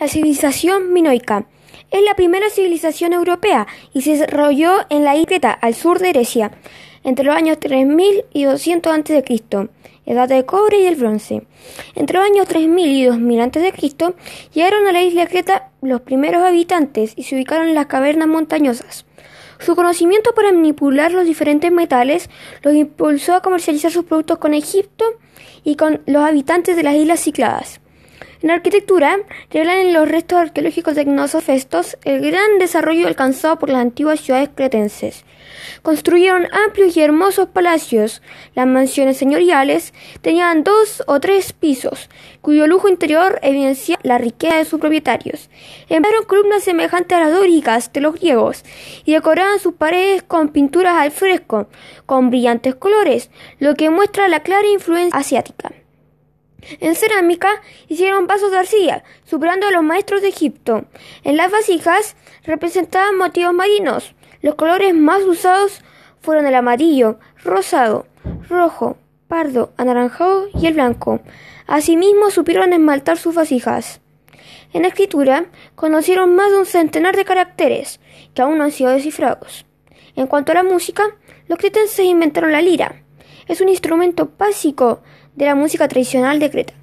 La civilización minoica es la primera civilización europea y se desarrolló en la isla al sur de Grecia, entre los años 3000 y 200 a.C., edad del cobre y el bronce. Entre los años 3000 y 2000 a.C., llegaron a la isla Creta los primeros habitantes y se ubicaron en las cavernas montañosas. Su conocimiento para manipular los diferentes metales los impulsó a comercializar sus productos con Egipto y con los habitantes de las islas Cicladas. En arquitectura, revelan los restos arqueológicos de Gnosos Festos el gran desarrollo alcanzado por las antiguas ciudades cretenses. Construyeron amplios y hermosos palacios. Las mansiones señoriales tenían dos o tres pisos, cuyo lujo interior evidencia la riqueza de sus propietarios. Emplearon columnas semejantes a las dóricas de los griegos y decoraban sus paredes con pinturas al fresco, con brillantes colores, lo que muestra la clara influencia asiática. En cerámica hicieron vasos de arcilla, superando a los maestros de Egipto. En las vasijas representaban motivos marinos. Los colores más usados fueron el amarillo, rosado, rojo, pardo, anaranjado y el blanco. Asimismo supieron esmaltar sus vasijas. En escritura conocieron más de un centenar de caracteres que aún no han sido descifrados. En cuanto a la música, los cretenses inventaron la lira. Es un instrumento básico de la música tradicional de Creta.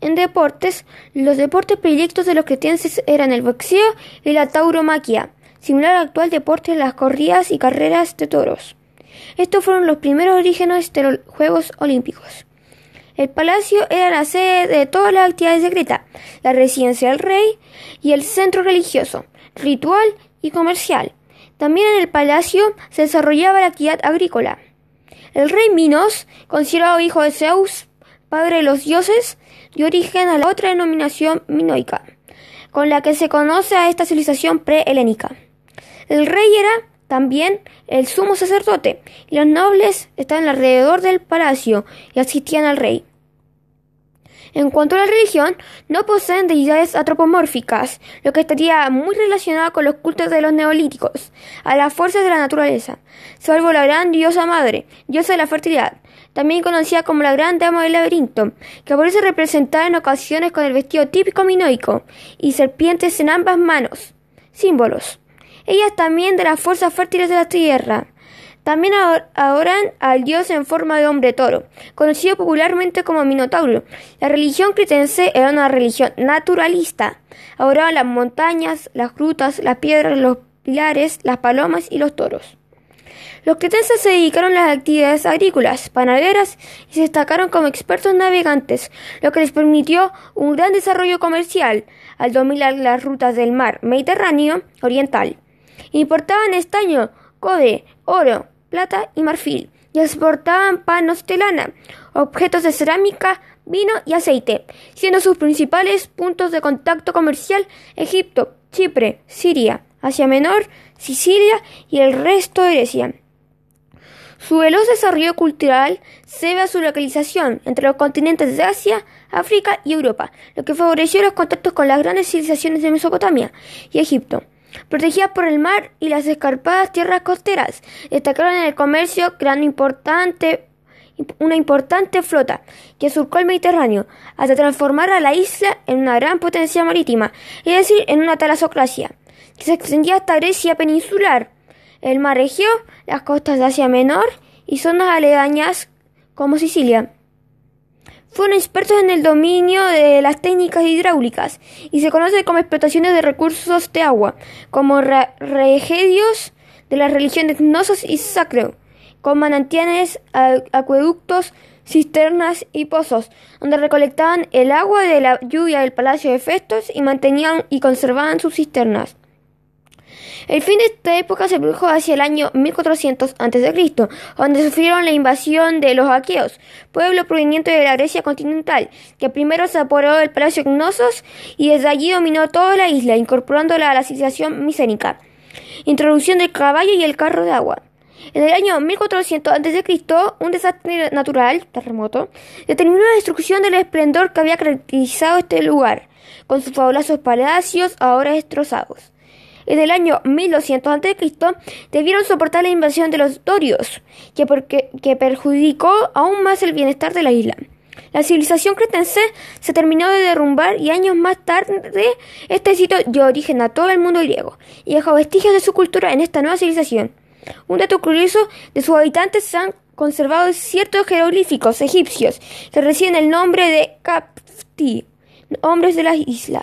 En deportes, los deportes predilectos de los cretenses eran el boxeo y la tauromaquia, similar al actual deporte de las corridas y carreras de toros. Estos fueron los primeros orígenes de los Juegos Olímpicos. El palacio era la sede de todas las actividades de Creta, la residencia del rey y el centro religioso, ritual y comercial. También en el palacio se desarrollaba la actividad agrícola. El rey Minos, considerado hijo de Zeus, padre de los dioses, dio origen a la otra denominación minoica, con la que se conoce a esta civilización pre-helénica. El rey era también el sumo sacerdote, y los nobles estaban alrededor del palacio y asistían al rey. En cuanto a la religión, no poseen deidades antropomórficas, lo que estaría muy relacionado con los cultos de los neolíticos, a las fuerzas de la naturaleza, salvo la gran diosa madre, diosa de la fertilidad, también conocida como la gran dama del laberinto, que aparece representada en ocasiones con el vestido típico minoico y serpientes en ambas manos, símbolos. Ellas también de las fuerzas fértiles de la tierra. También adoran al dios en forma de hombre toro, conocido popularmente como Minotauro. La religión cretense era una religión naturalista. Adoraban las montañas, las frutas, las piedras, los pilares, las palomas y los toros. Los cretenses se dedicaron a las actividades agrícolas, panaderas y se destacaron como expertos navegantes, lo que les permitió un gran desarrollo comercial al dominar las rutas del mar Mediterráneo oriental. Importaban estaño, cobre, oro, plata y marfil, y exportaban panos de lana, objetos de cerámica, vino y aceite, siendo sus principales puntos de contacto comercial Egipto, Chipre, Siria, Asia Menor, Sicilia y el resto de Grecia. Su veloz desarrollo cultural se debe a su localización entre los continentes de Asia, África y Europa, lo que favoreció los contactos con las grandes civilizaciones de Mesopotamia y Egipto. Protegidas por el mar y las escarpadas tierras costeras, destacaron en el comercio creando importante, una importante flota que surcó el Mediterráneo hasta transformar a la isla en una gran potencia marítima, es decir, en una talasocracia, que se extendía hasta Grecia peninsular, el mar Egeo, las costas de Asia Menor y zonas aledañas como Sicilia. Fueron expertos en el dominio de las técnicas hidráulicas y se conoce como explotaciones de recursos de agua, como regedios de las religiones Gnosos y Sacro, con manantiales, acueductos, cisternas y pozos, donde recolectaban el agua de la lluvia del palacio de Festos y mantenían y conservaban sus cisternas. El fin de esta época se produjo hacia el año 1400 a.C., donde sufrieron la invasión de los aqueos, pueblo proveniente de la Grecia continental, que primero se apoderó del palacio Gnosos y desde allí dominó toda la isla, incorporándola a la civilización micénica. Introducción del caballo y el carro de agua. En el año 1400 a.C., un desastre natural, terremoto, determinó la destrucción del esplendor que había caracterizado este lugar, con sus fabulosos palacios ahora destrozados en el año 1200 a.C., debieron soportar la invasión de los dorios, que, que perjudicó aún más el bienestar de la isla. La civilización cretense se terminó de derrumbar y años más tarde este sitio dio origen a todo el mundo griego y dejó vestigios de su cultura en esta nueva civilización. Un dato curioso de sus habitantes se han conservado ciertos jeroglíficos egipcios que reciben el nombre de Capti, hombres de la isla.